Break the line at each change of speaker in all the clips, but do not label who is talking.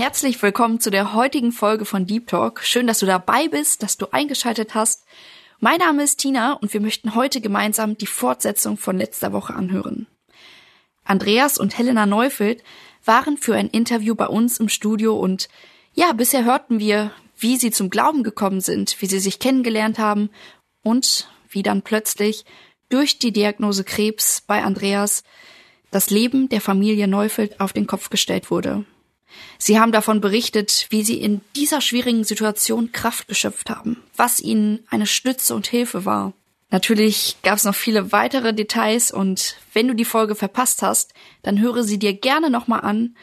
Herzlich willkommen zu der heutigen Folge von Deep Talk. Schön, dass du dabei bist, dass du eingeschaltet hast. Mein Name ist Tina und wir möchten heute gemeinsam die Fortsetzung von letzter Woche anhören. Andreas und Helena Neufeld waren für ein Interview bei uns im Studio und ja, bisher hörten wir, wie sie zum Glauben gekommen sind, wie sie sich kennengelernt haben und wie dann plötzlich durch die Diagnose Krebs bei Andreas das Leben der Familie Neufeld auf den Kopf gestellt wurde. Sie haben davon berichtet, wie sie in dieser schwierigen Situation Kraft geschöpft haben, was ihnen eine Stütze und Hilfe war. Natürlich gab es noch viele weitere Details und wenn du die Folge verpasst hast, dann höre sie dir gerne nochmal an,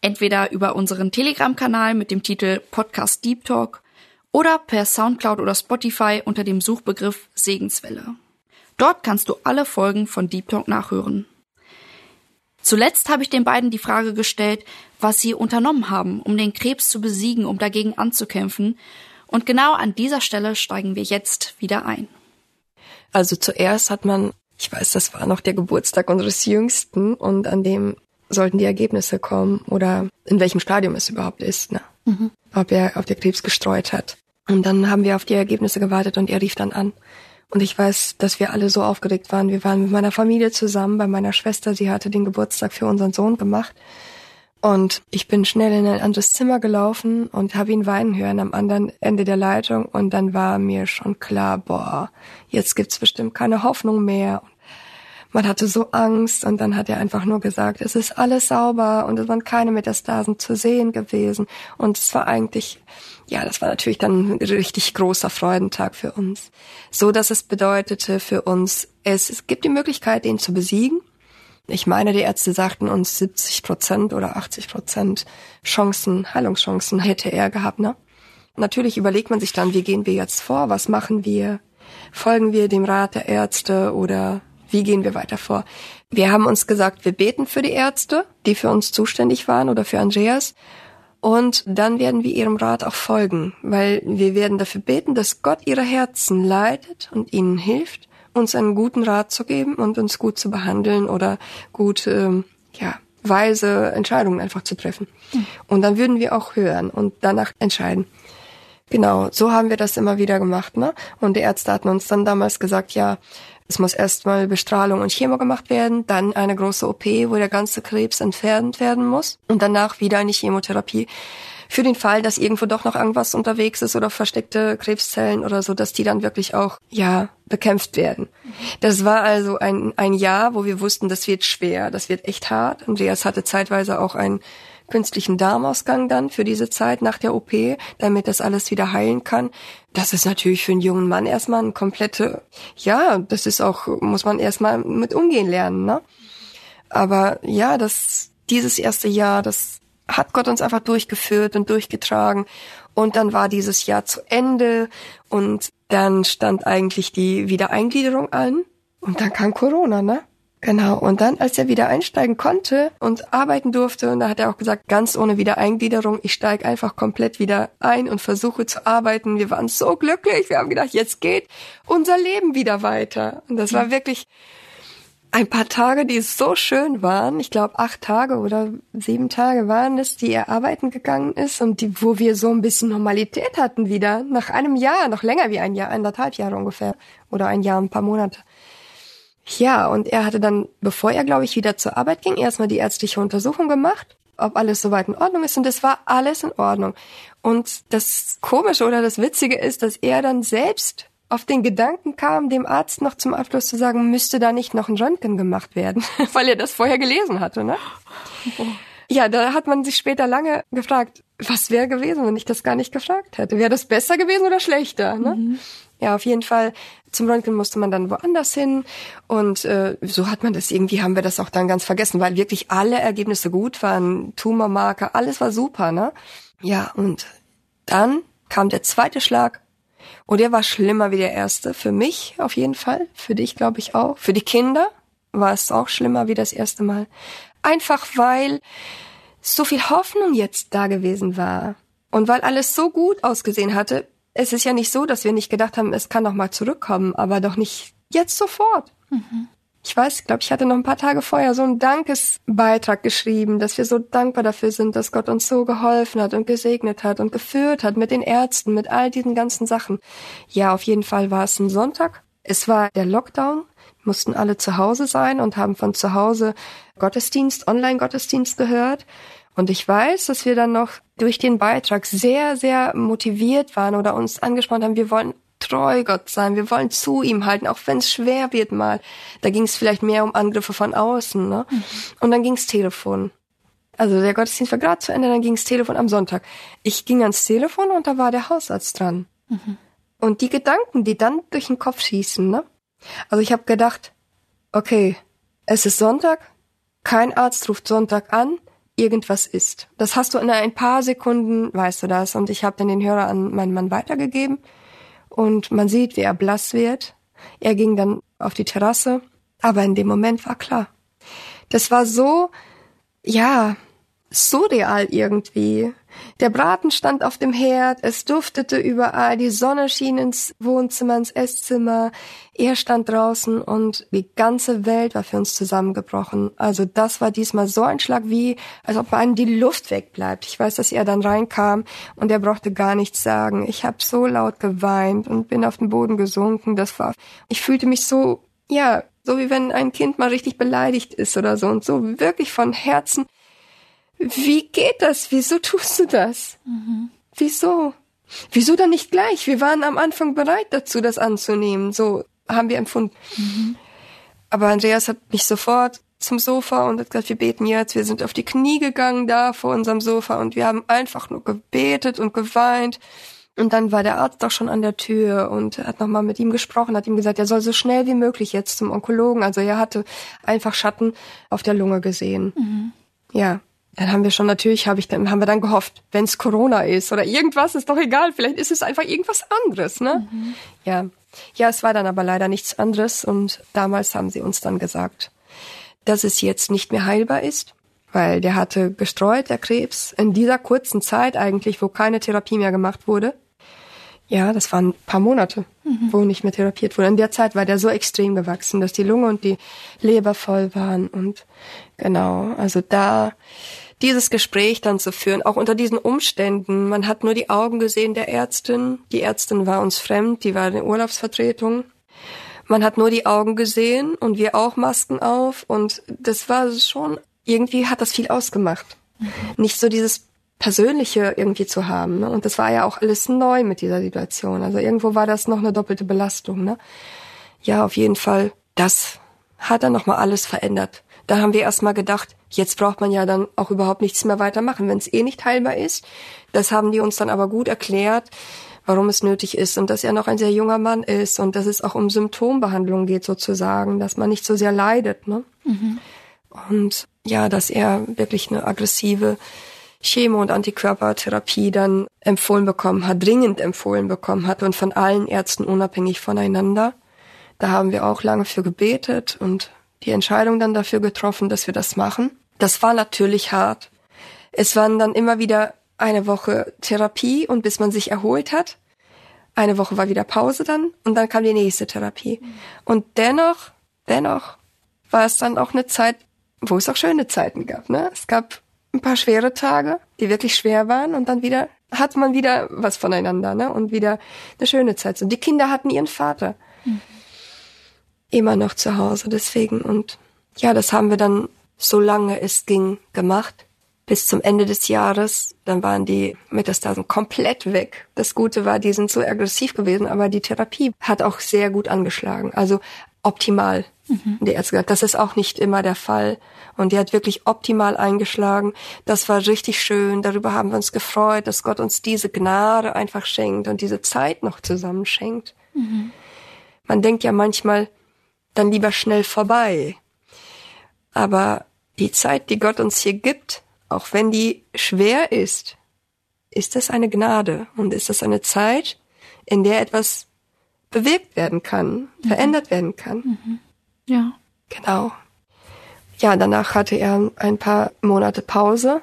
entweder über unseren Telegram-Kanal mit dem Titel Podcast Deep Talk oder per Soundcloud oder Spotify unter dem Suchbegriff Segenswelle. Dort kannst du alle Folgen von Deep Talk nachhören. Zuletzt habe ich den beiden die Frage gestellt, was sie unternommen haben, um den Krebs zu besiegen, um dagegen anzukämpfen. Und genau an dieser Stelle steigen wir jetzt wieder ein.
Also zuerst hat man, ich weiß, das war noch der Geburtstag unseres Jüngsten und an dem sollten die Ergebnisse kommen oder in welchem Stadium es überhaupt ist, ne? Mhm. ob er auf der Krebs gestreut hat. Und dann haben wir auf die Ergebnisse gewartet und er rief dann an. Und ich weiß, dass wir alle so aufgeregt waren. Wir waren mit meiner Familie zusammen, bei meiner Schwester. Sie hatte den Geburtstag für unseren Sohn gemacht. Und ich bin schnell in ein anderes Zimmer gelaufen und habe ihn weinen hören am anderen Ende der Leitung. Und dann war mir schon klar, boah, jetzt gibt's bestimmt keine Hoffnung mehr. Man hatte so Angst und dann hat er einfach nur gesagt, es ist alles sauber und es waren keine Metastasen zu sehen gewesen. Und es war eigentlich ja, das war natürlich dann ein richtig großer Freudentag für uns. So dass es bedeutete für uns, es, es gibt die Möglichkeit, den zu besiegen. Ich meine, die Ärzte sagten uns 70 Prozent oder 80 Prozent Chancen, Heilungschancen hätte er gehabt, ne? Natürlich überlegt man sich dann, wie gehen wir jetzt vor? Was machen wir? Folgen wir dem Rat der Ärzte oder wie gehen wir weiter vor? Wir haben uns gesagt, wir beten für die Ärzte, die für uns zuständig waren oder für Andreas und dann werden wir ihrem Rat auch folgen, weil wir werden dafür beten, dass Gott ihre Herzen leitet und ihnen hilft, uns einen guten Rat zu geben und uns gut zu behandeln oder gut, ähm, ja, weise Entscheidungen einfach zu treffen. Und dann würden wir auch hören und danach entscheiden. Genau, so haben wir das immer wieder gemacht, ne? Und die Ärzte hatten uns dann damals gesagt, ja, es muss erstmal Bestrahlung und Chemo gemacht werden, dann eine große OP, wo der ganze Krebs entfernt werden muss und danach wieder eine Chemotherapie. Für den Fall, dass irgendwo doch noch irgendwas unterwegs ist oder versteckte Krebszellen oder so, dass die dann wirklich auch, ja, bekämpft werden. Das war also ein, ein Jahr, wo wir wussten, das wird schwer, das wird echt hart. Andreas hatte zeitweise auch ein künstlichen Darmausgang dann für diese Zeit nach der OP, damit das alles wieder heilen kann. Das ist natürlich für einen jungen Mann erstmal ein komplette, ja, das ist auch, muss man erstmal mit umgehen lernen, ne? Aber ja, das, dieses erste Jahr, das hat Gott uns einfach durchgeführt und durchgetragen. Und dann war dieses Jahr zu Ende und dann stand eigentlich die Wiedereingliederung an und dann kam Corona, ne? Genau. Und dann, als er wieder einsteigen konnte und arbeiten durfte, und da hat er auch gesagt, ganz ohne Wiedereingliederung, ich steige einfach komplett wieder ein und versuche zu arbeiten. Wir waren so glücklich. Wir haben gedacht, jetzt geht unser Leben wieder weiter. Und das war wirklich ein paar Tage, die so schön waren. Ich glaube, acht Tage oder sieben Tage waren es, die er arbeiten gegangen ist und die, wo wir so ein bisschen Normalität hatten wieder. Nach einem Jahr, noch länger wie ein Jahr, anderthalb Jahre ungefähr. Oder ein Jahr, ein paar Monate. Ja, und er hatte dann, bevor er, glaube ich, wieder zur Arbeit ging, erstmal die ärztliche Untersuchung gemacht, ob alles soweit in Ordnung ist. Und es war alles in Ordnung. Und das Komische oder das Witzige ist, dass er dann selbst auf den Gedanken kam, dem Arzt noch zum Abschluss zu sagen, müsste da nicht noch ein Röntgen gemacht werden, weil er das vorher gelesen hatte, ne? Ja, da hat man sich später lange gefragt, was wäre gewesen, wenn ich das gar nicht gefragt hätte? Wäre das besser gewesen oder schlechter? Ne? Mhm. Ja, auf jeden Fall. Zum Röntgen musste man dann woanders hin und äh, so hat man das irgendwie, haben wir das auch dann ganz vergessen, weil wirklich alle Ergebnisse gut waren, Tumormarker, alles war super, ne? Ja, und dann kam der zweite Schlag. Und der war schlimmer wie der erste. Für mich auf jeden Fall. Für dich glaube ich auch. Für die Kinder war es auch schlimmer wie das erste Mal. Einfach weil so viel Hoffnung jetzt da gewesen war. Und weil alles so gut ausgesehen hatte. Es ist ja nicht so, dass wir nicht gedacht haben, es kann noch mal zurückkommen, aber doch nicht jetzt sofort. Mhm ich weiß, ich glaube, ich hatte noch ein paar Tage vorher so einen Dankesbeitrag geschrieben, dass wir so dankbar dafür sind, dass Gott uns so geholfen hat und gesegnet hat und geführt hat mit den Ärzten, mit all diesen ganzen Sachen. Ja, auf jeden Fall war es ein Sonntag. Es war der Lockdown, mussten alle zu Hause sein und haben von zu Hause Gottesdienst, Online-Gottesdienst gehört. Und ich weiß, dass wir dann noch durch den Beitrag sehr, sehr motiviert waren oder uns angesprochen haben, wir wollen treu Gott sein, wir wollen zu ihm halten, auch wenn es schwer wird mal. Da ging es vielleicht mehr um Angriffe von außen. Ne? Mhm. Und dann ging's Telefon. Also der Gottesdienst war gerade zu Ende, dann ging's Telefon am Sonntag. Ich ging ans Telefon und da war der Hausarzt dran. Mhm. Und die Gedanken, die dann durch den Kopf schießen, ne? Also ich habe gedacht, okay, es ist Sonntag, kein Arzt ruft Sonntag an, irgendwas ist. Das hast du in ein paar Sekunden, weißt du das. Und ich habe dann den Hörer an meinen Mann weitergegeben und man sieht, wie er blass wird. Er ging dann auf die Terrasse, aber in dem Moment war klar. Das war so, ja, surreal irgendwie. Der Braten stand auf dem Herd, es duftete überall, die Sonne schien ins Wohnzimmer, ins Esszimmer. Er stand draußen und die ganze Welt war für uns zusammengebrochen. Also das war diesmal so ein Schlag wie, als ob einem die Luft wegbleibt. Ich weiß, dass er dann reinkam und er brauchte gar nichts sagen. Ich habe so laut geweint und bin auf den Boden gesunken. Das war, ich fühlte mich so, ja, so wie wenn ein Kind mal richtig beleidigt ist oder so und so wirklich von Herzen wie geht das? Wieso tust du das? Mhm. Wieso? Wieso dann nicht gleich? Wir waren am Anfang bereit dazu, das anzunehmen. So haben wir empfunden. Mhm. Aber Andreas hat mich sofort zum Sofa und hat gesagt, wir beten jetzt. Wir sind auf die Knie gegangen da vor unserem Sofa und wir haben einfach nur gebetet und geweint. Und dann war der Arzt doch schon an der Tür und hat nochmal mit ihm gesprochen, hat ihm gesagt, er soll so schnell wie möglich jetzt zum Onkologen. Also er hatte einfach Schatten auf der Lunge gesehen. Mhm. Ja, dann haben wir schon natürlich, habe ich dann, haben wir dann gehofft, wenn es Corona ist oder irgendwas, ist doch egal, vielleicht ist es einfach irgendwas anderes, ne? Mhm. Ja. Ja, es war dann aber leider nichts anderes und damals haben sie uns dann gesagt, dass es jetzt nicht mehr heilbar ist, weil der hatte gestreut, der Krebs, in dieser kurzen Zeit eigentlich, wo keine Therapie mehr gemacht wurde. Ja, das waren ein paar Monate, mhm. wo nicht mehr therapiert wurde. In der Zeit war der so extrem gewachsen, dass die Lunge und die Leber voll waren und genau, also da dieses Gespräch dann zu führen, auch unter diesen Umständen. Man hat nur die Augen gesehen der Ärztin. Die Ärztin war uns fremd, die war eine Urlaubsvertretung. Man hat nur die Augen gesehen und wir auch Masken auf und das war schon, irgendwie hat das viel ausgemacht. Mhm. Nicht so dieses Persönliche irgendwie zu haben. Ne? Und das war ja auch alles neu mit dieser Situation. Also irgendwo war das noch eine doppelte Belastung. Ne? Ja, auf jeden Fall, das hat dann nochmal alles verändert. Da haben wir erstmal gedacht, jetzt braucht man ja dann auch überhaupt nichts mehr weitermachen, wenn es eh nicht heilbar ist. Das haben die uns dann aber gut erklärt, warum es nötig ist und dass er noch ein sehr junger Mann ist und dass es auch um Symptombehandlung geht sozusagen, dass man nicht so sehr leidet. Ne? Mhm. Und ja, dass er wirklich eine aggressive Chemo- und Antikörpertherapie dann empfohlen bekommen hat, dringend empfohlen bekommen hat und von allen Ärzten unabhängig voneinander. Da haben wir auch lange für gebetet und die Entscheidung dann dafür getroffen, dass wir das machen. Das war natürlich hart. Es waren dann immer wieder eine Woche Therapie und bis man sich erholt hat. Eine Woche war wieder Pause dann und dann kam die nächste Therapie. Und dennoch, dennoch war es dann auch eine Zeit, wo es auch schöne Zeiten gab. Ne? Es gab ein paar schwere Tage, die wirklich schwer waren und dann wieder hat man wieder was voneinander ne? und wieder eine schöne Zeit. Und die Kinder hatten ihren Vater. Mhm immer noch zu Hause. Deswegen und ja, das haben wir dann, solange es ging, gemacht. Bis zum Ende des Jahres. Dann waren die Metastasen komplett weg. Das Gute war, die sind so aggressiv gewesen, aber die Therapie hat auch sehr gut angeschlagen. Also optimal. Mhm. Die Ärzte gesagt, das ist auch nicht immer der Fall. Und die hat wirklich optimal eingeschlagen. Das war richtig schön. Darüber haben wir uns gefreut, dass Gott uns diese Gnade einfach schenkt und diese Zeit noch zusammen schenkt. Mhm. Man denkt ja manchmal, dann lieber schnell vorbei. Aber die Zeit, die Gott uns hier gibt, auch wenn die schwer ist, ist das eine Gnade und ist das eine Zeit, in der etwas bewegt werden kann, mhm. verändert werden kann. Mhm.
Ja.
Genau. Ja, danach hatte er ein paar Monate Pause,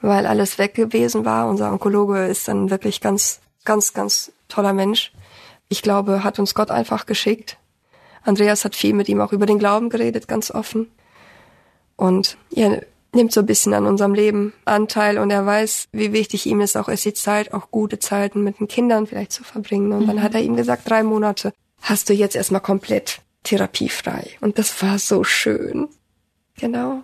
weil alles weg gewesen war. Unser Onkologe ist dann wirklich ganz, ganz, ganz toller Mensch. Ich glaube, hat uns Gott einfach geschickt. Andreas hat viel mit ihm auch über den Glauben geredet, ganz offen. Und ja, nimmt so ein bisschen an unserem Leben Anteil und er weiß, wie wichtig ihm es auch ist, die Zeit, auch gute Zeiten mit den Kindern vielleicht zu verbringen. Und mhm. dann hat er ihm gesagt, drei Monate hast du jetzt erstmal komplett therapiefrei. Und das war so schön. Genau.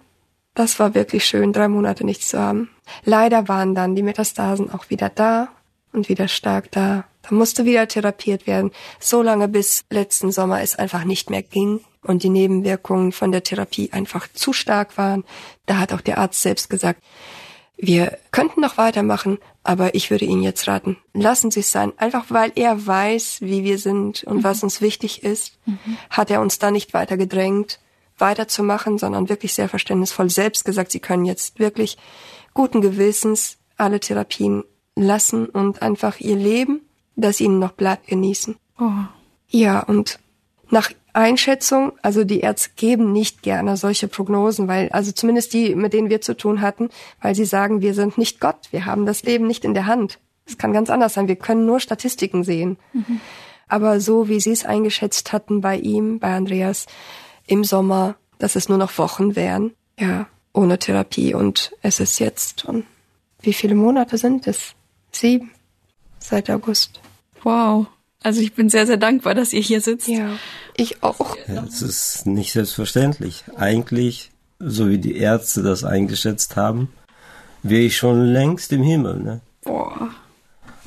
Das war wirklich schön, drei Monate nichts zu haben. Leider waren dann die Metastasen auch wieder da und wieder stark da. Da musste wieder therapiert werden, so lange bis letzten Sommer es einfach nicht mehr ging und die Nebenwirkungen von der Therapie einfach zu stark waren. Da hat auch der Arzt selbst gesagt, wir könnten noch weitermachen, aber ich würde Ihnen jetzt raten, lassen Sie es sein. Einfach weil er weiß, wie wir sind und mhm. was uns wichtig ist, mhm. hat er uns da nicht weiter gedrängt, weiterzumachen, sondern wirklich sehr verständnisvoll selbst gesagt, Sie können jetzt wirklich guten Gewissens alle Therapien lassen und einfach Ihr Leben das ihnen noch bleibt, genießen.
Oh.
Ja, und nach Einschätzung, also die Ärzte geben nicht gerne solche Prognosen, weil, also zumindest die, mit denen wir zu tun hatten, weil sie sagen, wir sind nicht Gott, wir haben das Leben nicht in der Hand. Es kann ganz anders sein, wir können nur Statistiken sehen. Mhm. Aber so wie sie es eingeschätzt hatten bei ihm, bei Andreas, im Sommer, dass es nur noch Wochen wären, ja, ohne Therapie und es ist jetzt, und wie viele Monate sind es? Sieben seit August.
Wow. Also ich bin sehr, sehr dankbar, dass ihr hier sitzt.
Ja, ich auch.
Ja, es ist nicht selbstverständlich. Eigentlich, so wie die Ärzte das eingeschätzt haben, wäre ich schon längst im Himmel. Ne?
Boah.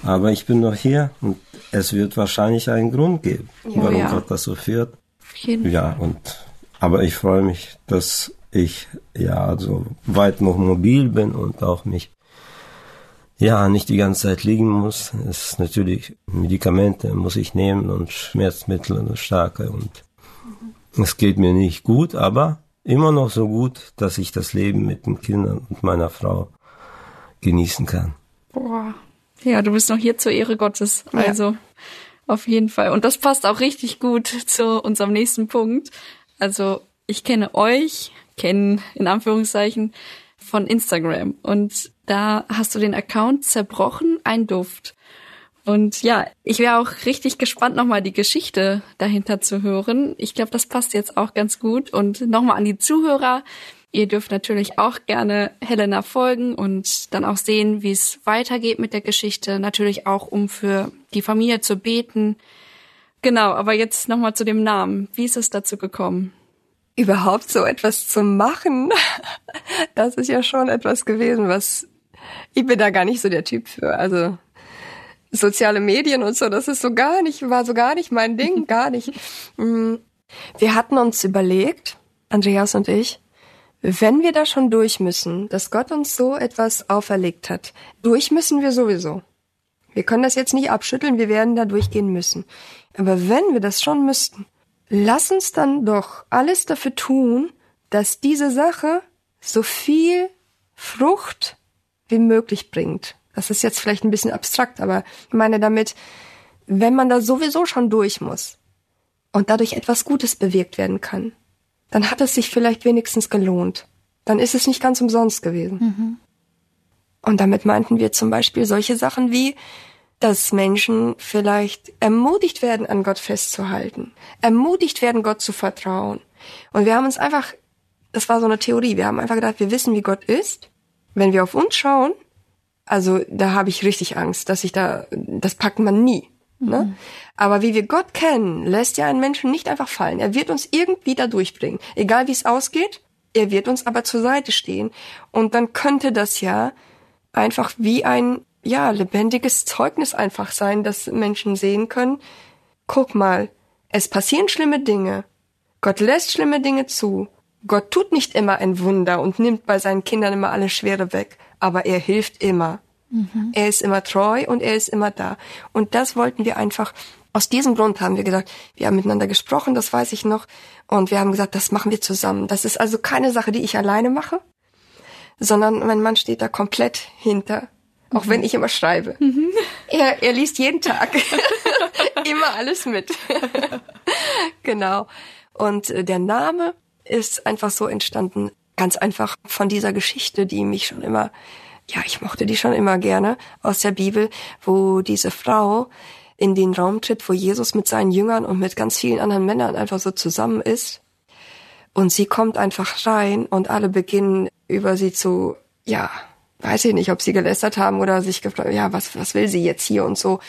Aber ich bin noch hier und es wird wahrscheinlich einen Grund geben, ja, warum ja. Gott das so führt.
Auf jeden
ja, und aber ich freue mich, dass ich ja so weit noch mobil bin und auch mich ja, nicht die ganze Zeit liegen muss. Es ist natürlich Medikamente muss ich nehmen und Schmerzmittel und starke und es geht mir nicht gut, aber immer noch so gut, dass ich das Leben mit den Kindern und meiner Frau genießen kann.
Boah. Ja, du bist noch hier zur Ehre Gottes. Also ja. auf jeden Fall. Und das passt auch richtig gut zu unserem nächsten Punkt. Also ich kenne euch, kennen in Anführungszeichen von Instagram und da hast du den Account zerbrochen, ein Duft. Und ja, ich wäre auch richtig gespannt, nochmal die Geschichte dahinter zu hören. Ich glaube, das passt jetzt auch ganz gut. Und nochmal an die Zuhörer. Ihr dürft natürlich auch gerne Helena folgen und dann auch sehen, wie es weitergeht mit der Geschichte. Natürlich auch, um für die Familie zu beten. Genau, aber jetzt nochmal zu dem Namen. Wie ist es dazu gekommen?
Überhaupt so etwas zu machen, das ist ja schon etwas gewesen, was ich bin da gar nicht so der Typ für. Also soziale Medien und so, das ist so gar nicht, war so gar nicht mein Ding, gar nicht. Mm. Wir hatten uns überlegt, Andreas und ich, wenn wir da schon durch müssen, dass Gott uns so etwas auferlegt hat, durch müssen wir sowieso. Wir können das jetzt nicht abschütteln, wir werden da durchgehen müssen. Aber wenn wir das schon müssten, lass uns dann doch alles dafür tun, dass diese Sache so viel Frucht wie möglich bringt. Das ist jetzt vielleicht ein bisschen abstrakt, aber ich meine damit, wenn man da sowieso schon durch muss und dadurch etwas Gutes bewirkt werden kann, dann hat es sich vielleicht wenigstens gelohnt. Dann ist es nicht ganz umsonst gewesen. Mhm. Und damit meinten wir zum Beispiel solche Sachen wie, dass Menschen vielleicht ermutigt werden, an Gott festzuhalten, ermutigt werden, Gott zu vertrauen. Und wir haben uns einfach, das war so eine Theorie, wir haben einfach gedacht, wir wissen, wie Gott ist wenn wir auf uns schauen, also da habe ich richtig Angst, dass ich da, das packt man nie. Ne? Mhm. Aber wie wir Gott kennen, lässt ja einen Menschen nicht einfach fallen. Er wird uns irgendwie da durchbringen. Egal wie es ausgeht, er wird uns aber zur Seite stehen. Und dann könnte das ja einfach wie ein, ja, lebendiges Zeugnis einfach sein, dass Menschen sehen können, guck mal, es passieren schlimme Dinge. Gott lässt schlimme Dinge zu. Gott tut nicht immer ein Wunder und nimmt bei seinen Kindern immer alle Schwere weg, aber er hilft immer. Mhm. Er ist immer treu und er ist immer da. Und das wollten wir einfach, aus diesem Grund haben wir gesagt, wir haben miteinander gesprochen, das weiß ich noch, und wir haben gesagt, das machen wir zusammen. Das ist also keine Sache, die ich alleine mache, sondern mein Mann steht da komplett hinter. Auch wenn ich immer schreibe. Mhm. Er, er liest jeden Tag. immer alles mit. genau. Und äh, der Name ist einfach so entstanden, ganz einfach von dieser Geschichte, die mich schon immer, ja, ich mochte die schon immer gerne aus der Bibel, wo diese Frau in den Raum tritt, wo Jesus mit seinen Jüngern und mit ganz vielen anderen Männern einfach so zusammen ist. Und sie kommt einfach rein und alle beginnen über sie zu, ja, weiß ich nicht, ob sie gelästert haben oder sich gefragt, ja, was, was will sie jetzt hier und so.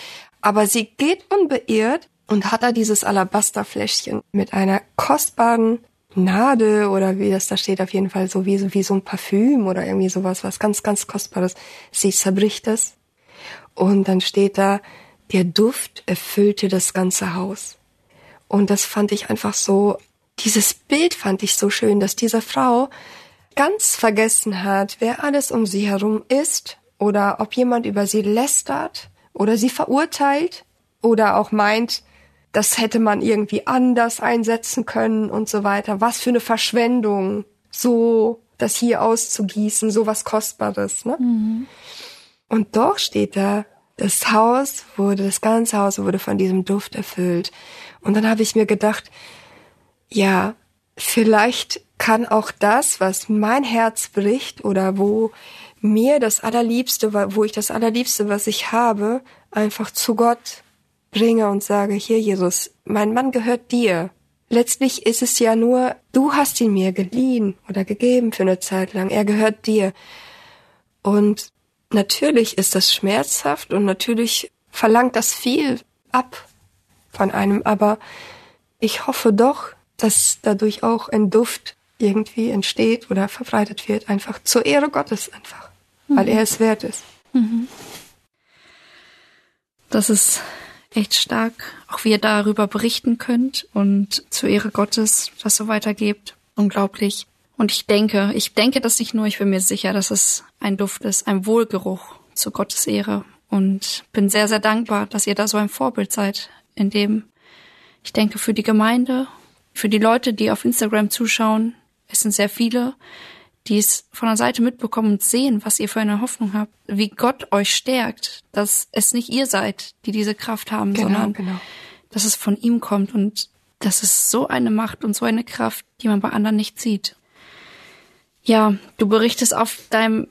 Aber sie geht unbeirrt und hat da dieses Alabasterfläschchen mit einer kostbaren Nadel oder wie das da steht, auf jeden Fall so wie, wie so ein Parfüm oder irgendwie sowas, was ganz, ganz kostbares. Sie zerbricht es und dann steht da, der Duft erfüllte das ganze Haus. Und das fand ich einfach so, dieses Bild fand ich so schön, dass diese Frau ganz vergessen hat, wer alles um sie herum ist oder ob jemand über sie lästert oder sie verurteilt oder auch meint, das hätte man irgendwie anders einsetzen können und so weiter. Was für eine Verschwendung, so das hier auszugießen, so was Kostbares. Ne? Mhm. Und doch steht da, das Haus wurde, das ganze Haus wurde von diesem Duft erfüllt. Und dann habe ich mir gedacht, ja, vielleicht kann auch das, was mein Herz bricht oder wo mir das Allerliebste, wo ich das Allerliebste, was ich habe, einfach zu Gott bringe und sage, hier Jesus, mein Mann gehört dir. Letztlich ist es ja nur, du hast ihn mir geliehen oder gegeben für eine Zeit lang. Er gehört dir. Und natürlich ist das schmerzhaft und natürlich verlangt das viel ab von einem, aber ich hoffe doch, dass dadurch auch ein Duft irgendwie entsteht oder verbreitet wird, einfach zur Ehre Gottes einfach, mhm. weil er es wert ist. Mhm.
Das ist echt stark, auch wie ihr darüber berichten könnt und zur Ehre Gottes das so weitergebt. Unglaublich. Und ich denke, ich denke das nicht nur, ich bin mir sicher, dass es ein Duft ist, ein Wohlgeruch zu Gottes Ehre. Und bin sehr, sehr dankbar, dass ihr da so ein Vorbild seid, in dem ich denke für die Gemeinde, für die Leute, die auf Instagram zuschauen, es sind sehr viele, die es von der Seite mitbekommen und sehen, was ihr für eine Hoffnung habt, wie Gott euch stärkt, dass es nicht ihr seid, die diese Kraft haben, genau, sondern genau. dass es von ihm kommt und das ist so eine Macht und so eine Kraft, die man bei anderen nicht sieht. Ja, du berichtest auf deinem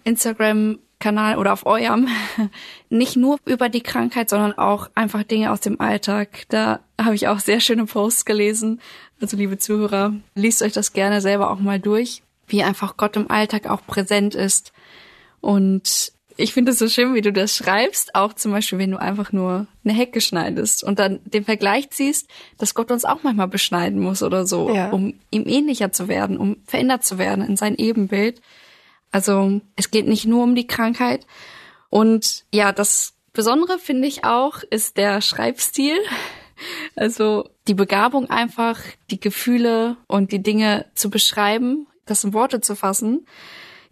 Instagram-Kanal oder auf eurem nicht nur über die Krankheit, sondern auch einfach Dinge aus dem Alltag. Da habe ich auch sehr schöne Posts gelesen. Also liebe Zuhörer, liest euch das gerne selber auch mal durch wie einfach Gott im Alltag auch präsent ist. Und ich finde es so schön, wie du das schreibst, auch zum Beispiel, wenn du einfach nur eine Hecke schneidest und dann den Vergleich ziehst, dass Gott uns auch manchmal beschneiden muss oder so, ja. um ihm ähnlicher zu werden, um verändert zu werden in sein Ebenbild. Also es geht nicht nur um die Krankheit. Und ja, das Besondere finde ich auch, ist der Schreibstil. Also die Begabung einfach, die Gefühle und die Dinge zu beschreiben das in Worte zu fassen.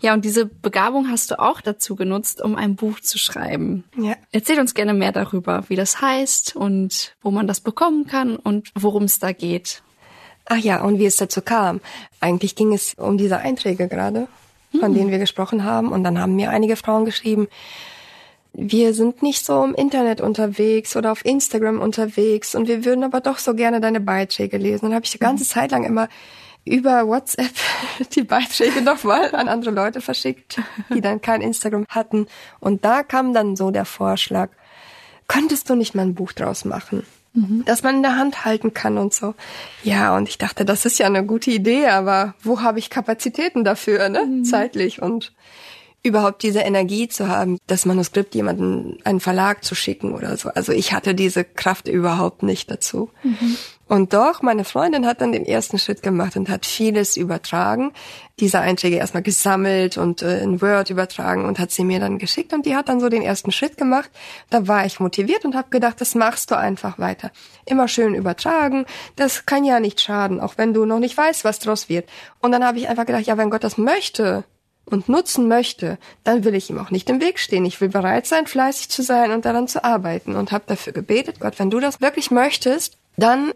Ja, und diese Begabung hast du auch dazu genutzt, um ein Buch zu schreiben. Ja. Erzähl uns gerne mehr darüber, wie das heißt und wo man das bekommen kann und worum es da geht.
Ach ja, und wie es dazu kam. Eigentlich ging es um diese Einträge gerade, von mhm. denen wir gesprochen haben. Und dann haben mir einige Frauen geschrieben, wir sind nicht so im Internet unterwegs oder auf Instagram unterwegs und wir würden aber doch so gerne deine Beiträge lesen. Und dann habe ich die ganze mhm. Zeit lang immer über WhatsApp die Beiträge nochmal an andere Leute verschickt, die dann kein Instagram hatten. Und da kam dann so der Vorschlag, könntest du nicht mal ein Buch draus machen? Mhm. Dass man in der Hand halten kann und so. Ja, und ich dachte, das ist ja eine gute Idee, aber wo habe ich Kapazitäten dafür, ne? Mhm. Zeitlich und überhaupt diese Energie zu haben, das Manuskript jemanden, einen Verlag zu schicken oder so. Also ich hatte diese Kraft überhaupt nicht dazu. Mhm. Und doch, meine Freundin hat dann den ersten Schritt gemacht und hat vieles übertragen, diese Einträge erstmal gesammelt und äh, in Word übertragen und hat sie mir dann geschickt und die hat dann so den ersten Schritt gemacht. Da war ich motiviert und habe gedacht, das machst du einfach weiter. Immer schön übertragen, das kann ja nicht schaden, auch wenn du noch nicht weißt, was draus wird. Und dann habe ich einfach gedacht, ja, wenn Gott das möchte, und nutzen möchte, dann will ich ihm auch nicht im Weg stehen. Ich will bereit sein, fleißig zu sein und daran zu arbeiten und habe dafür gebetet, Gott, wenn du das wirklich möchtest, dann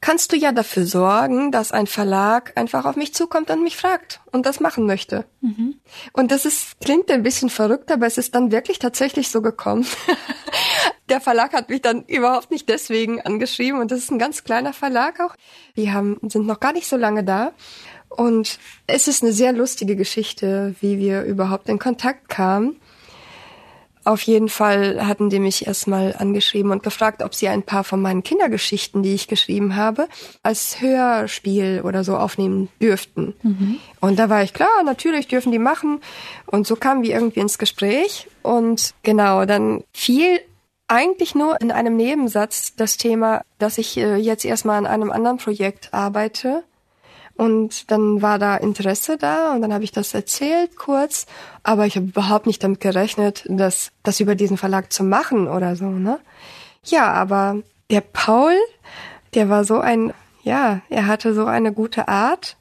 kannst du ja dafür sorgen, dass ein Verlag einfach auf mich zukommt und mich fragt und das machen möchte. Mhm. Und das ist, klingt ein bisschen verrückt, aber es ist dann wirklich tatsächlich so gekommen. Der Verlag hat mich dann überhaupt nicht deswegen angeschrieben und das ist ein ganz kleiner Verlag auch. Die haben, sind noch gar nicht so lange da. Und es ist eine sehr lustige Geschichte, wie wir überhaupt in Kontakt kamen. Auf jeden Fall hatten die mich erstmal angeschrieben und gefragt, ob sie ein paar von meinen Kindergeschichten, die ich geschrieben habe, als Hörspiel oder so aufnehmen dürften. Mhm. Und da war ich klar, natürlich dürfen die machen. Und so kamen wir irgendwie ins Gespräch. Und genau, dann fiel eigentlich nur in einem Nebensatz das Thema, dass ich äh, jetzt erstmal an einem anderen Projekt arbeite und dann war da Interesse da und dann habe ich das erzählt kurz, aber ich habe überhaupt nicht damit gerechnet, dass das über diesen Verlag zu machen oder so, ne? Ja, aber der Paul, der war so ein, ja, er hatte so eine gute Art.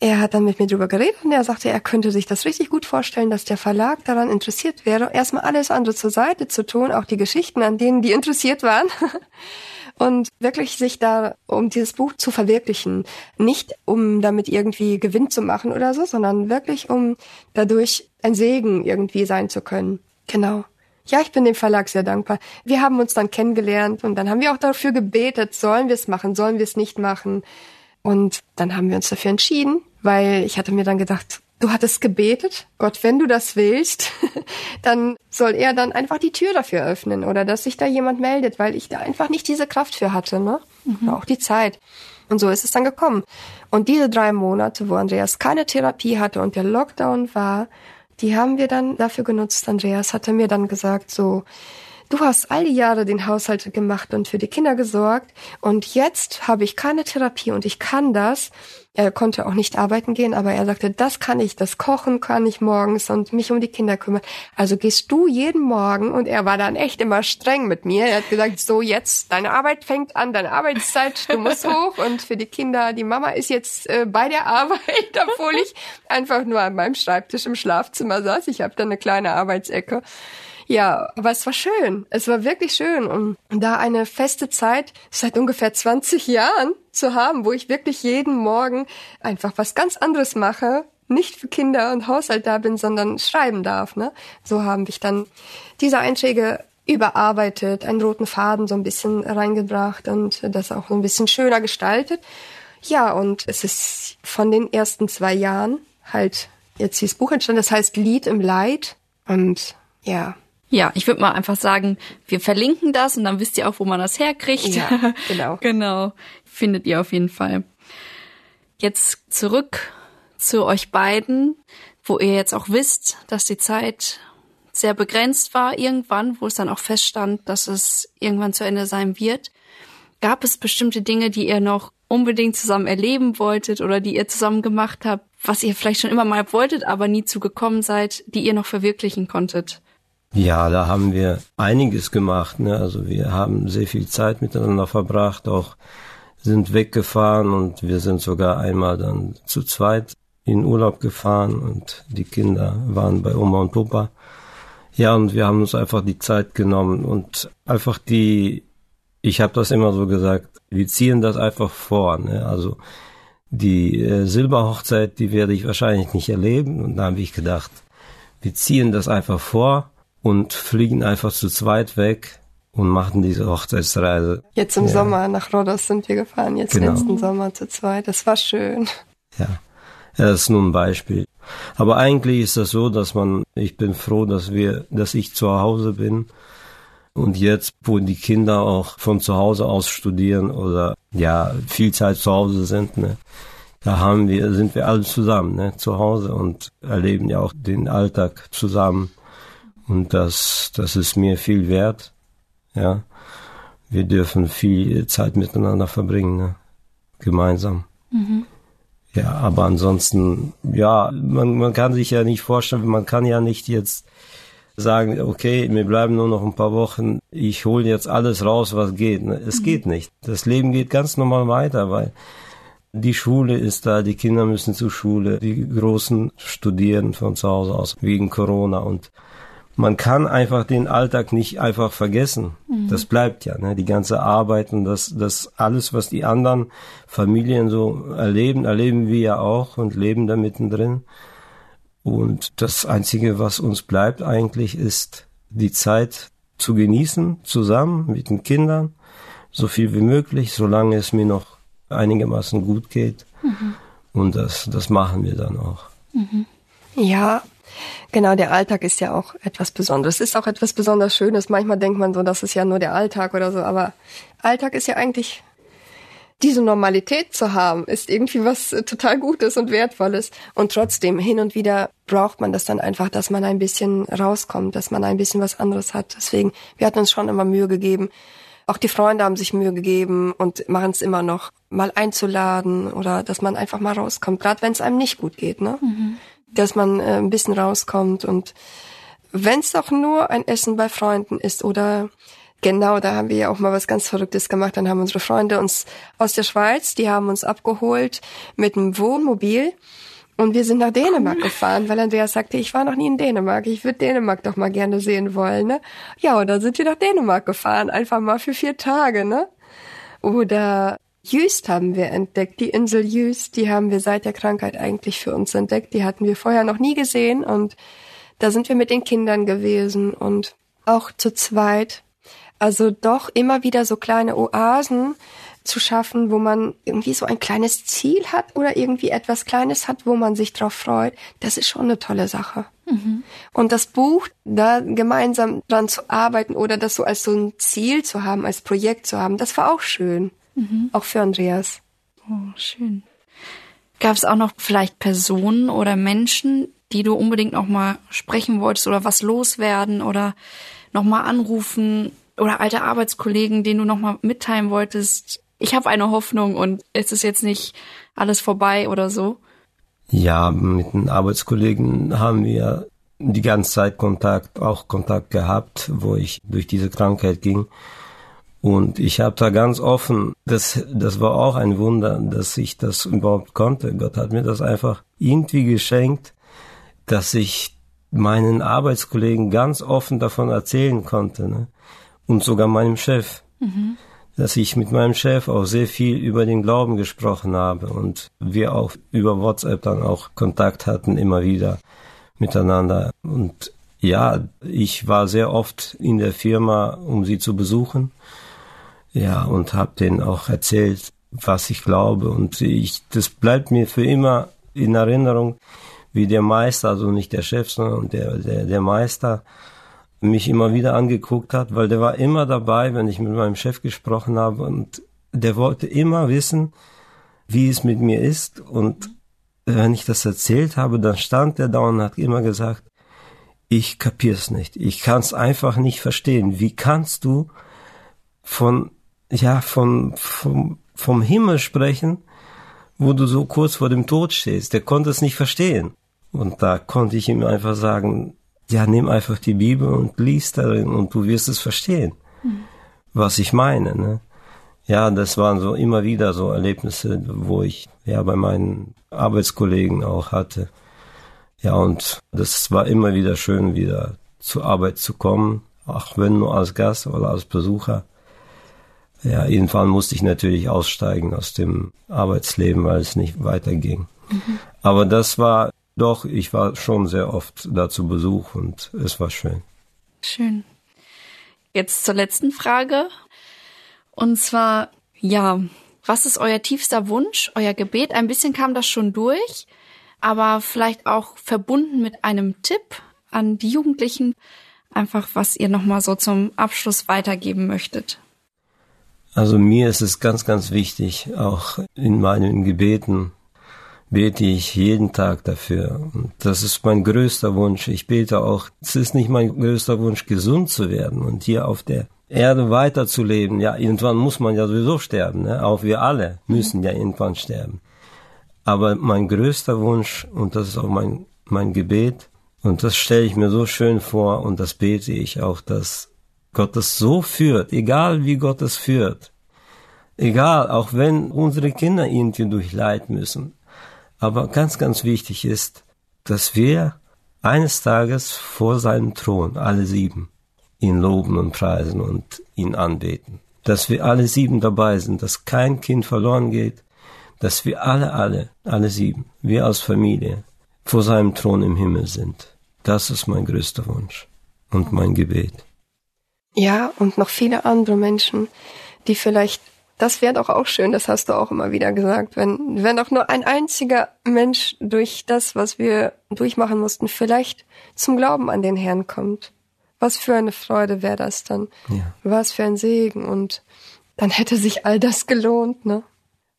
Er hat dann mit mir drüber geredet und er sagte, er könnte sich das richtig gut vorstellen, dass der Verlag daran interessiert wäre, erstmal alles andere zur Seite zu tun, auch die Geschichten, an denen die interessiert waren. und wirklich sich da um dieses Buch zu verwirklichen. Nicht um damit irgendwie Gewinn zu machen oder so, sondern wirklich um dadurch ein Segen irgendwie sein zu können. Genau. Ja, ich bin dem Verlag sehr dankbar. Wir haben uns dann kennengelernt und dann haben wir auch dafür gebetet, sollen wir es machen, sollen wir es nicht machen. Und dann haben wir uns dafür entschieden, weil ich hatte mir dann gedacht, du hattest gebetet, Gott, wenn du das willst, dann soll er dann einfach die Tür dafür öffnen oder dass sich da jemand meldet, weil ich da einfach nicht diese Kraft für hatte, ne? Mhm. Auch die Zeit. Und so ist es dann gekommen. Und diese drei Monate, wo Andreas keine Therapie hatte und der Lockdown war, die haben wir dann dafür genutzt. Andreas hatte mir dann gesagt, so, du hast all die Jahre den Haushalt gemacht und für die Kinder gesorgt und jetzt habe ich keine Therapie und ich kann das. Er konnte auch nicht arbeiten gehen, aber er sagte, das kann ich, das Kochen kann ich morgens und mich um die Kinder kümmern. Also gehst du jeden Morgen und er war dann echt immer streng mit mir. Er hat gesagt, so jetzt, deine Arbeit fängt an, deine Arbeitszeit, du musst hoch und für die Kinder, die Mama ist jetzt äh, bei der Arbeit, obwohl ich einfach nur an meinem Schreibtisch im Schlafzimmer saß. Ich habe da eine kleine Arbeitsecke. Ja, aber es war schön. Es war wirklich schön. Und da eine feste Zeit seit ungefähr 20 Jahren zu haben, wo ich wirklich jeden Morgen einfach was ganz anderes mache, nicht für Kinder und Haushalt da bin, sondern schreiben darf. Ne? So haben wir dann diese Einträge überarbeitet, einen roten Faden so ein bisschen reingebracht und das auch so ein bisschen schöner gestaltet. Ja, und es ist von den ersten zwei Jahren halt jetzt dieses Buch entstanden, das heißt Lied im Leid. Und ja,
ja, ich würde mal einfach sagen, wir verlinken das und dann wisst ihr auch, wo man das herkriegt.
Ja, genau.
genau. Findet ihr auf jeden Fall. Jetzt zurück zu euch beiden, wo ihr jetzt auch wisst, dass die Zeit sehr begrenzt war irgendwann, wo es dann auch feststand, dass es irgendwann zu Ende sein wird. Gab es bestimmte Dinge, die ihr noch unbedingt zusammen erleben wolltet oder die ihr zusammen gemacht habt, was ihr vielleicht schon immer mal wolltet, aber nie zugekommen seid, die ihr noch verwirklichen konntet?
Ja, da haben wir einiges gemacht. Ne? Also wir haben sehr viel Zeit miteinander verbracht, auch sind weggefahren und wir sind sogar einmal dann zu zweit in Urlaub gefahren und die Kinder waren bei Oma und Papa. Ja, und wir haben uns einfach die Zeit genommen und einfach die, ich habe das immer so gesagt, wir ziehen das einfach vor. Ne? Also die äh, Silberhochzeit, die werde ich wahrscheinlich nicht erleben. Und da habe ich gedacht, wir ziehen das einfach vor und fliegen einfach zu zweit weg und machen diese Hochzeitsreise.
Jetzt im ja. Sommer nach Rhodos sind wir gefahren, jetzt genau. letzten Sommer zu zweit. Das war schön.
Ja. ja, das ist nur ein Beispiel. Aber eigentlich ist das so, dass man, ich bin froh, dass wir, dass ich zu Hause bin und jetzt, wo die Kinder auch von zu Hause aus studieren oder ja viel Zeit zu Hause sind, ne, da haben wir, sind wir alle zusammen, ne, zu Hause und erleben ja auch den Alltag zusammen. Und das, das ist mir viel wert. Ja. Wir dürfen viel Zeit miteinander verbringen, ne? gemeinsam. Mhm. Ja, aber ansonsten, ja, man, man kann sich ja nicht vorstellen, man kann ja nicht jetzt sagen, okay, wir bleiben nur noch ein paar Wochen, ich hole jetzt alles raus, was geht. Ne? Es mhm. geht nicht. Das Leben geht ganz normal weiter, weil die Schule ist da, die Kinder müssen zur Schule, die Großen studieren von zu Hause aus wegen Corona und man kann einfach den Alltag nicht einfach vergessen. Mhm. Das bleibt ja, ne? die ganze Arbeit und das, das alles, was die anderen Familien so erleben, erleben wir ja auch und leben da mittendrin. Und das Einzige, was uns bleibt eigentlich, ist die Zeit zu genießen, zusammen mit den Kindern, so viel wie möglich, solange es mir noch einigermaßen gut geht. Mhm. Und das, das machen wir dann auch.
Mhm. Ja, Genau, der Alltag ist ja auch etwas Besonderes. Es ist auch etwas besonders Schönes. Manchmal denkt man so, das ist ja nur der Alltag oder so, aber Alltag ist ja eigentlich diese Normalität zu haben, ist irgendwie was total Gutes und Wertvolles. Und trotzdem, hin und wieder braucht man das dann einfach, dass man ein bisschen rauskommt, dass man ein bisschen was anderes hat. Deswegen, wir hatten uns schon immer Mühe gegeben. Auch die Freunde haben sich Mühe gegeben und machen es immer noch, mal einzuladen oder dass man einfach mal rauskommt, gerade wenn es einem nicht gut geht. Ne? Mhm dass man äh, ein bisschen rauskommt und wenn es doch nur ein Essen bei Freunden ist oder genau, da haben wir ja auch mal was ganz Verrücktes gemacht. Dann haben unsere Freunde uns aus der Schweiz, die haben uns abgeholt mit einem Wohnmobil und wir sind nach Dänemark gefahren, weil Andreas sagte, ich war noch nie in Dänemark, ich würde Dänemark doch mal gerne sehen wollen. Ne? Ja, und dann sind wir nach Dänemark gefahren, einfach mal für vier Tage. ne? Oder Jüst haben wir entdeckt, die Insel Jüst, die haben wir seit der Krankheit eigentlich für uns entdeckt. Die hatten wir vorher noch nie gesehen und da sind wir mit den Kindern gewesen und auch zu zweit. Also doch immer wieder so kleine Oasen zu schaffen, wo man irgendwie so ein kleines Ziel hat oder irgendwie etwas Kleines hat, wo man sich drauf freut. Das ist schon eine tolle Sache. Mhm. Und das Buch, da gemeinsam dran zu arbeiten oder das so als so ein Ziel zu haben, als Projekt zu haben, das war auch schön. Mhm. Auch für Andreas.
Oh, schön. Gab es auch noch vielleicht Personen oder Menschen, die du unbedingt noch mal sprechen wolltest oder was loswerden oder noch mal anrufen oder alte Arbeitskollegen, denen du noch mal mitteilen wolltest? Ich habe eine Hoffnung und es ist jetzt nicht alles vorbei oder so.
Ja, mit den Arbeitskollegen haben wir die ganze Zeit Kontakt, auch Kontakt gehabt, wo ich durch diese Krankheit ging. Und ich habe da ganz offen, das, das war auch ein Wunder, dass ich das überhaupt konnte. Gott hat mir das einfach irgendwie geschenkt, dass ich meinen Arbeitskollegen ganz offen davon erzählen konnte. Ne? Und sogar meinem Chef. Mhm. Dass ich mit meinem Chef auch sehr viel über den Glauben gesprochen habe und wir auch über WhatsApp dann auch Kontakt hatten, immer wieder miteinander. Und ja, ich war sehr oft in der Firma, um sie zu besuchen ja, und habe denen auch erzählt, was ich glaube. Und ich, das bleibt mir für immer in Erinnerung, wie der Meister, also nicht der Chef, sondern der, der, der Meister, mich immer wieder angeguckt hat, weil der war immer dabei, wenn ich mit meinem Chef gesprochen habe und der wollte immer wissen, wie es mit mir ist und wenn ich das erzählt habe, dann stand er da und hat immer gesagt, ich kapier's nicht, ich kann's einfach nicht verstehen. Wie kannst du von ja, von, vom, vom Himmel sprechen, wo du so kurz vor dem Tod stehst. Der konnte es nicht verstehen. Und da konnte ich ihm einfach sagen, ja, nimm einfach die Bibel und lies darin und du wirst es verstehen, mhm. was ich meine. Ne? Ja, das waren so immer wieder so Erlebnisse, wo ich ja bei meinen Arbeitskollegen auch hatte. Ja, und das war immer wieder schön, wieder zur Arbeit zu kommen, auch wenn nur als Gast oder als Besucher. Ja, irgendwann musste ich natürlich aussteigen aus dem Arbeitsleben, weil es nicht weiterging. Mhm. Aber das war doch, ich war schon sehr oft da zu Besuch und es war schön.
Schön. Jetzt zur letzten Frage. Und zwar, ja, was ist euer tiefster Wunsch, euer Gebet? Ein bisschen kam das schon durch, aber vielleicht auch verbunden mit einem Tipp an die Jugendlichen, einfach was ihr nochmal so zum Abschluss weitergeben möchtet.
Also mir ist es ganz, ganz wichtig, auch in meinen Gebeten bete ich jeden Tag dafür. Und das ist mein größter Wunsch. Ich bete auch, es ist nicht mein größter Wunsch, gesund zu werden und hier auf der Erde weiterzuleben. Ja, irgendwann muss man ja sowieso sterben. Ne? Auch wir alle müssen ja irgendwann sterben. Aber mein größter Wunsch, und das ist auch mein, mein Gebet, und das stelle ich mir so schön vor und das bete ich auch, dass Gott es so führt, egal wie Gott es führt, egal, auch wenn unsere Kinder irgendwie durch Leid müssen. Aber ganz, ganz wichtig ist, dass wir eines Tages vor seinem Thron, alle sieben, ihn loben und preisen und ihn anbeten. Dass wir alle sieben dabei sind, dass kein Kind verloren geht, dass wir alle, alle, alle sieben, wir als Familie, vor seinem Thron im Himmel sind. Das ist mein größter Wunsch und mein Gebet.
Ja, und noch viele andere Menschen, die vielleicht, das wäre doch auch schön, das hast du auch immer wieder gesagt, wenn, wenn auch nur ein einziger Mensch durch das, was wir durchmachen mussten, vielleicht zum Glauben an den Herrn kommt. Was für eine Freude wäre das dann? Ja. Was für ein Segen und dann hätte sich all das gelohnt, ne?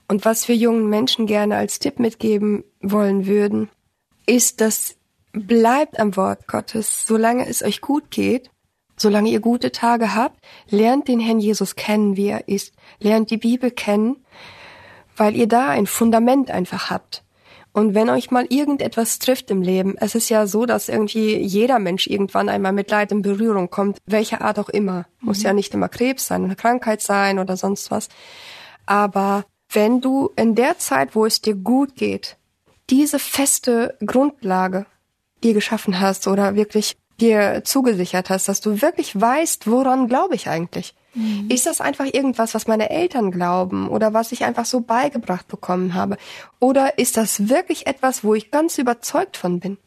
Und was wir jungen Menschen gerne als Tipp mitgeben wollen würden, ist, dass bleibt am Wort Gottes, solange es euch gut geht, solange ihr gute Tage habt, lernt den Herrn Jesus kennen, wie er ist, lernt die Bibel kennen, weil ihr da ein Fundament einfach habt. Und wenn euch mal irgendetwas trifft im Leben, es ist ja so, dass irgendwie jeder Mensch irgendwann einmal mit Leid in Berührung kommt, welcher Art auch immer. Muss mhm. ja nicht immer Krebs sein, eine Krankheit sein oder sonst was. Aber wenn du in der Zeit, wo es dir gut geht, diese feste Grundlage dir geschaffen hast oder wirklich dir zugesichert hast, dass du wirklich weißt, woran glaube ich eigentlich? Mhm. Ist das einfach irgendwas, was meine Eltern glauben oder was ich einfach so beigebracht bekommen habe? Oder ist das wirklich etwas, wo ich ganz überzeugt von bin?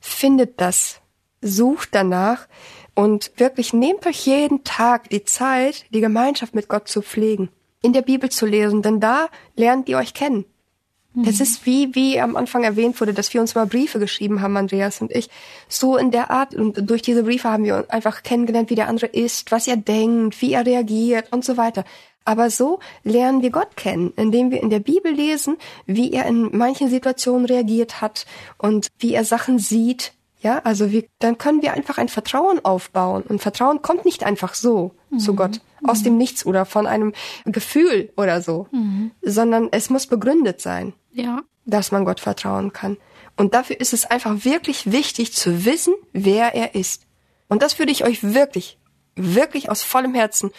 Findet das, sucht danach und wirklich nehmt euch jeden Tag die Zeit, die Gemeinschaft mit Gott zu pflegen in der Bibel zu lesen, denn da lernt ihr euch kennen. Mhm. Das ist wie, wie am Anfang erwähnt wurde, dass wir uns mal Briefe geschrieben haben, Andreas und ich. So in der Art, und durch diese Briefe haben wir einfach kennengelernt, wie der andere ist, was er denkt, wie er reagiert und so weiter. Aber so lernen wir Gott kennen, indem wir in der Bibel lesen, wie er in manchen Situationen reagiert hat und wie er Sachen sieht, ja, also wir, dann können wir einfach ein Vertrauen aufbauen. Und Vertrauen kommt nicht einfach so mhm. zu Gott aus mhm. dem Nichts oder von einem Gefühl oder so, mhm. sondern es muss begründet sein,
ja.
dass man Gott vertrauen kann. Und dafür ist es einfach wirklich wichtig zu wissen, wer er ist. Und das würde ich euch wirklich, wirklich aus vollem Herzen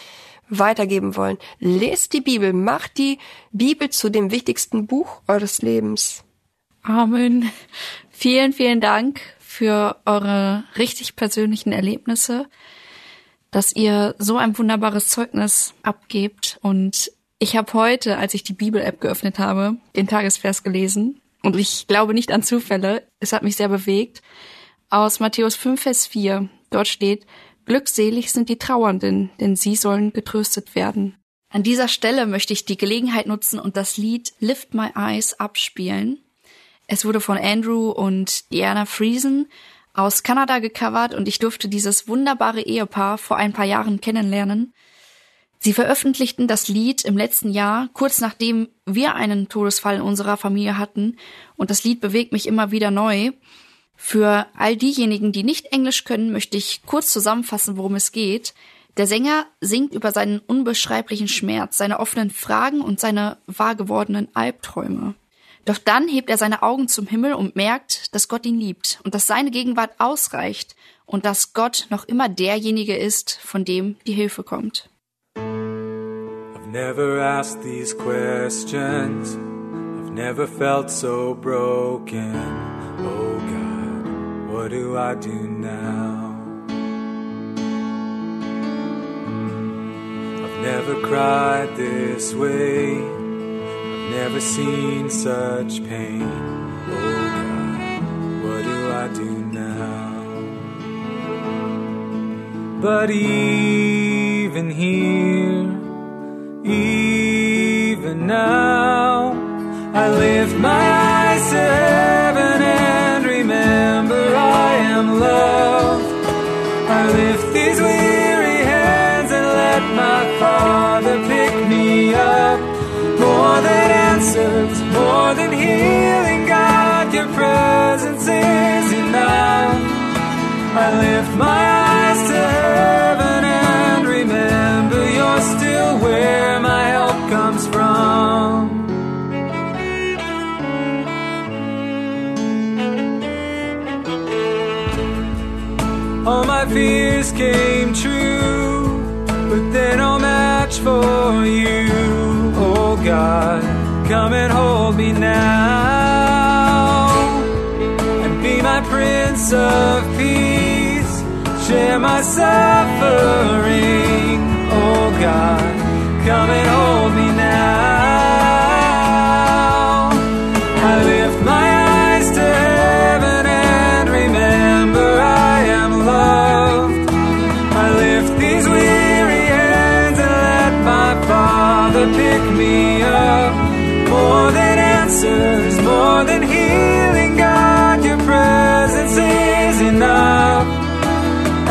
weitergeben wollen. Lest die Bibel, macht die Bibel zu dem wichtigsten Buch eures Lebens.
Amen. Vielen, vielen Dank für eure richtig persönlichen Erlebnisse, dass ihr so ein wunderbares Zeugnis abgebt. Und ich habe heute, als ich die Bibel-App geöffnet habe, den Tagesvers gelesen. Und ich glaube nicht an Zufälle. Es hat mich sehr bewegt. Aus Matthäus 5, Vers 4. Dort steht, Glückselig sind die Trauernden, denn sie sollen getröstet werden. An dieser Stelle möchte ich die Gelegenheit nutzen und das Lied Lift My Eyes abspielen. Es wurde von Andrew und Diana Friesen aus Kanada gecovert und ich durfte dieses wunderbare Ehepaar vor ein paar Jahren kennenlernen. Sie veröffentlichten das Lied im letzten Jahr, kurz nachdem wir einen Todesfall in unserer Familie hatten, und das Lied bewegt mich immer wieder neu. Für all diejenigen, die nicht Englisch können, möchte ich kurz zusammenfassen, worum es geht. Der Sänger singt über seinen unbeschreiblichen Schmerz, seine offenen Fragen und seine wahr gewordenen Albträume. Doch dann hebt er seine Augen zum Himmel und merkt, dass Gott ihn liebt und dass seine Gegenwart ausreicht und dass Gott noch immer derjenige ist, von dem die Hilfe kommt. I've never asked these questions. I've never felt so broken. Oh God, what do I do now? I've never cried this way. Never seen such pain. Oh God, what do I do now? But even here, even now, I lift my eyes and remember I am loved. I lift these weary hands and let my Father pick me up more than answers, more than healing. God, your presence is enough. I lift my eyes to heaven and remember you're still where my help comes from. All my fears came true, but they're no match for you, oh God. Come and hold me now and be my
Prince of Peace. Share my suffering, oh God, come and hold me than healing, God, your presence is enough.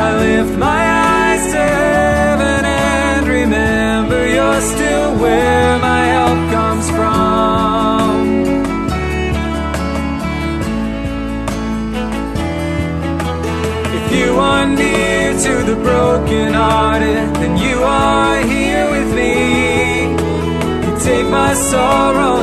I lift my eyes to heaven and remember you're still where my help comes from. If you are near to the brokenhearted, then you are here with me. You take my sorrow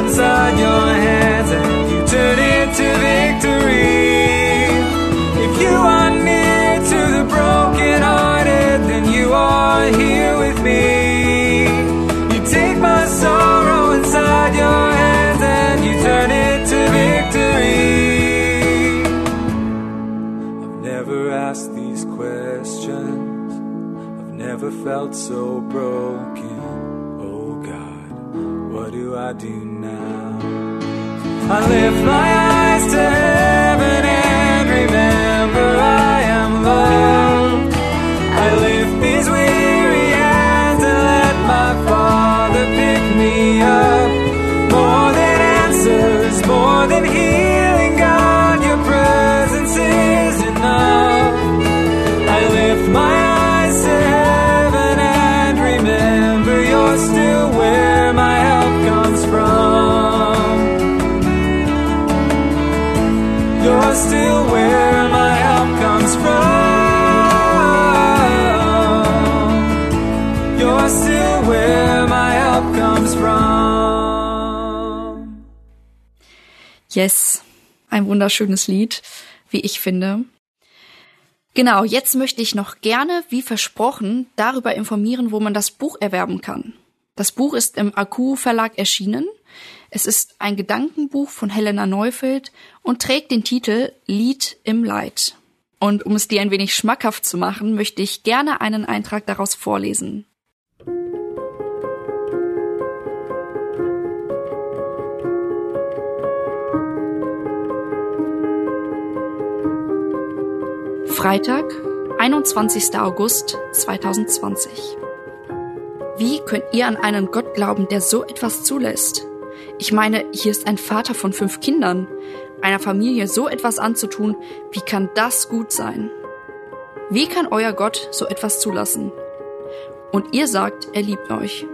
I do now? I lift my
ein wunderschönes Lied, wie ich finde. Genau, jetzt möchte ich noch gerne, wie versprochen, darüber informieren, wo man das Buch erwerben kann. Das Buch ist im Akku Verlag erschienen. Es ist ein Gedankenbuch von Helena Neufeld und trägt den Titel Lied im Leid. Und um es dir ein wenig schmackhaft zu machen, möchte ich gerne einen Eintrag daraus vorlesen. Freitag, 21. August 2020. Wie könnt ihr an einen Gott glauben, der so etwas zulässt? Ich meine, hier ist ein Vater von fünf Kindern. Einer Familie so etwas anzutun, wie kann das gut sein? Wie kann euer Gott so etwas zulassen? Und ihr sagt, er liebt euch.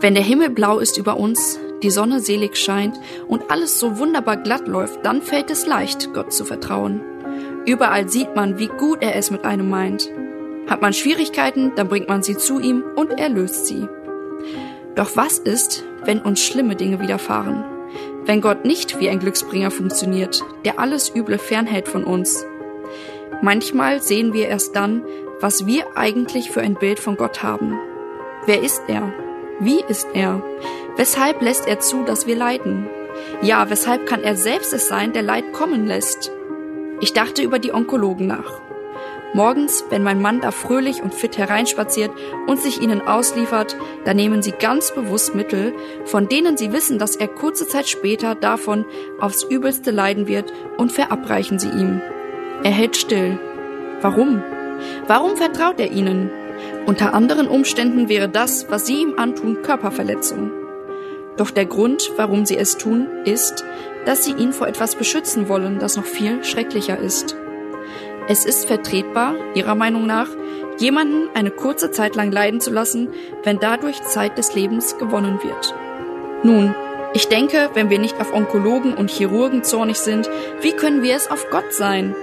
Wenn der Himmel blau ist über uns, die Sonne selig scheint und alles so wunderbar glatt läuft, dann fällt es leicht, Gott zu vertrauen. Überall sieht man, wie gut er es mit einem meint. Hat man Schwierigkeiten, dann bringt man sie zu ihm und er löst sie. Doch was ist, wenn uns schlimme Dinge widerfahren? Wenn Gott nicht wie ein Glücksbringer funktioniert, der alles Üble fernhält von uns? Manchmal sehen wir erst dann, was wir eigentlich für ein Bild von Gott haben. Wer ist er? Wie ist er? Weshalb lässt er zu, dass wir leiden? Ja, weshalb kann er selbst es sein, der Leid kommen lässt? Ich dachte über die Onkologen nach. Morgens, wenn mein Mann da fröhlich und fit hereinspaziert und sich ihnen ausliefert, da nehmen sie ganz bewusst Mittel, von denen sie wissen, dass er kurze Zeit später davon aufs übelste leiden wird und verabreichen sie ihm. Er hält still. Warum? Warum vertraut er ihnen? Unter anderen Umständen wäre das, was sie ihm antun, Körperverletzung. Doch der Grund, warum sie es tun, ist, dass sie ihn vor etwas beschützen wollen, das noch viel schrecklicher ist. Es ist vertretbar, ihrer Meinung nach, jemanden eine kurze Zeit lang leiden zu lassen, wenn dadurch Zeit des Lebens gewonnen wird. Nun, ich denke, wenn wir nicht auf Onkologen und Chirurgen zornig sind, wie können wir es auf Gott sein?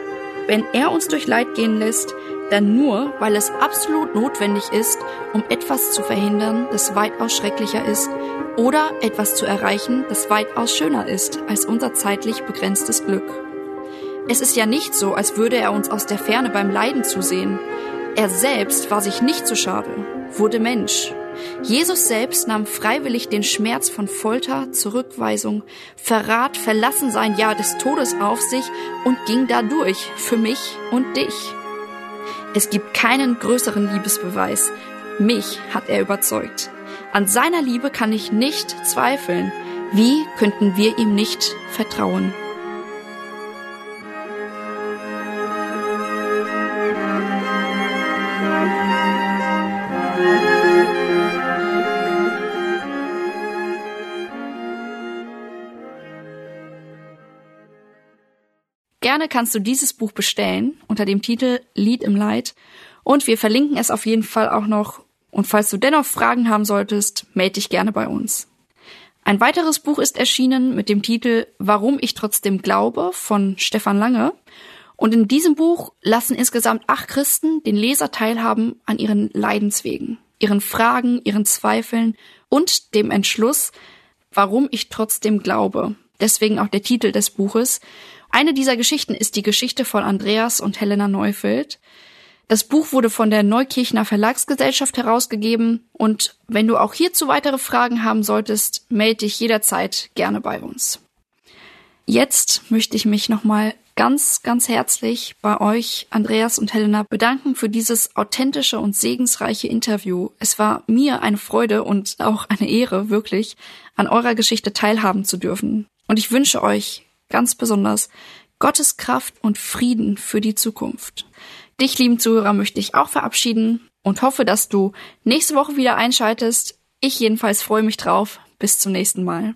Wenn er uns durch Leid gehen lässt, dann nur, weil es absolut notwendig ist, um etwas zu verhindern, das weitaus schrecklicher ist, oder etwas zu erreichen, das weitaus schöner ist als unser zeitlich begrenztes Glück. Es ist ja nicht so, als würde er uns aus der Ferne beim Leiden zusehen. Er selbst war sich nicht zu schade, wurde Mensch, Jesus selbst nahm freiwillig den Schmerz von Folter, Zurückweisung, Verrat, Verlassensein, ja des Todes auf sich und ging dadurch für mich und dich. Es gibt keinen größeren Liebesbeweis. Mich hat er überzeugt. An seiner Liebe kann ich nicht zweifeln. Wie könnten wir ihm nicht vertrauen? Gerne kannst du dieses Buch bestellen unter dem Titel Lied im Leid und wir verlinken es auf jeden Fall auch noch. Und falls du dennoch Fragen haben solltest, melde dich gerne bei uns. Ein weiteres Buch ist erschienen mit dem Titel Warum ich trotzdem glaube von Stefan Lange. Und in diesem Buch lassen insgesamt acht Christen den Leser teilhaben an ihren Leidenswegen, ihren Fragen, ihren Zweifeln und dem Entschluss, warum ich trotzdem glaube. Deswegen auch der Titel des Buches, eine dieser Geschichten ist die Geschichte von Andreas und Helena Neufeld. Das Buch wurde von der Neukirchner Verlagsgesellschaft herausgegeben und wenn du auch hierzu weitere Fragen haben solltest, melde dich jederzeit gerne bei uns. Jetzt möchte ich mich nochmal ganz, ganz herzlich bei euch, Andreas und Helena, bedanken für dieses authentische und segensreiche Interview. Es war mir eine Freude und auch eine Ehre, wirklich, an eurer Geschichte teilhaben zu dürfen. Und ich wünsche euch ganz besonders Gottes Kraft und Frieden für die Zukunft. Dich, lieben Zuhörer, möchte ich auch verabschieden und hoffe, dass du nächste Woche wieder einschaltest. Ich jedenfalls freue mich drauf. Bis zum nächsten Mal.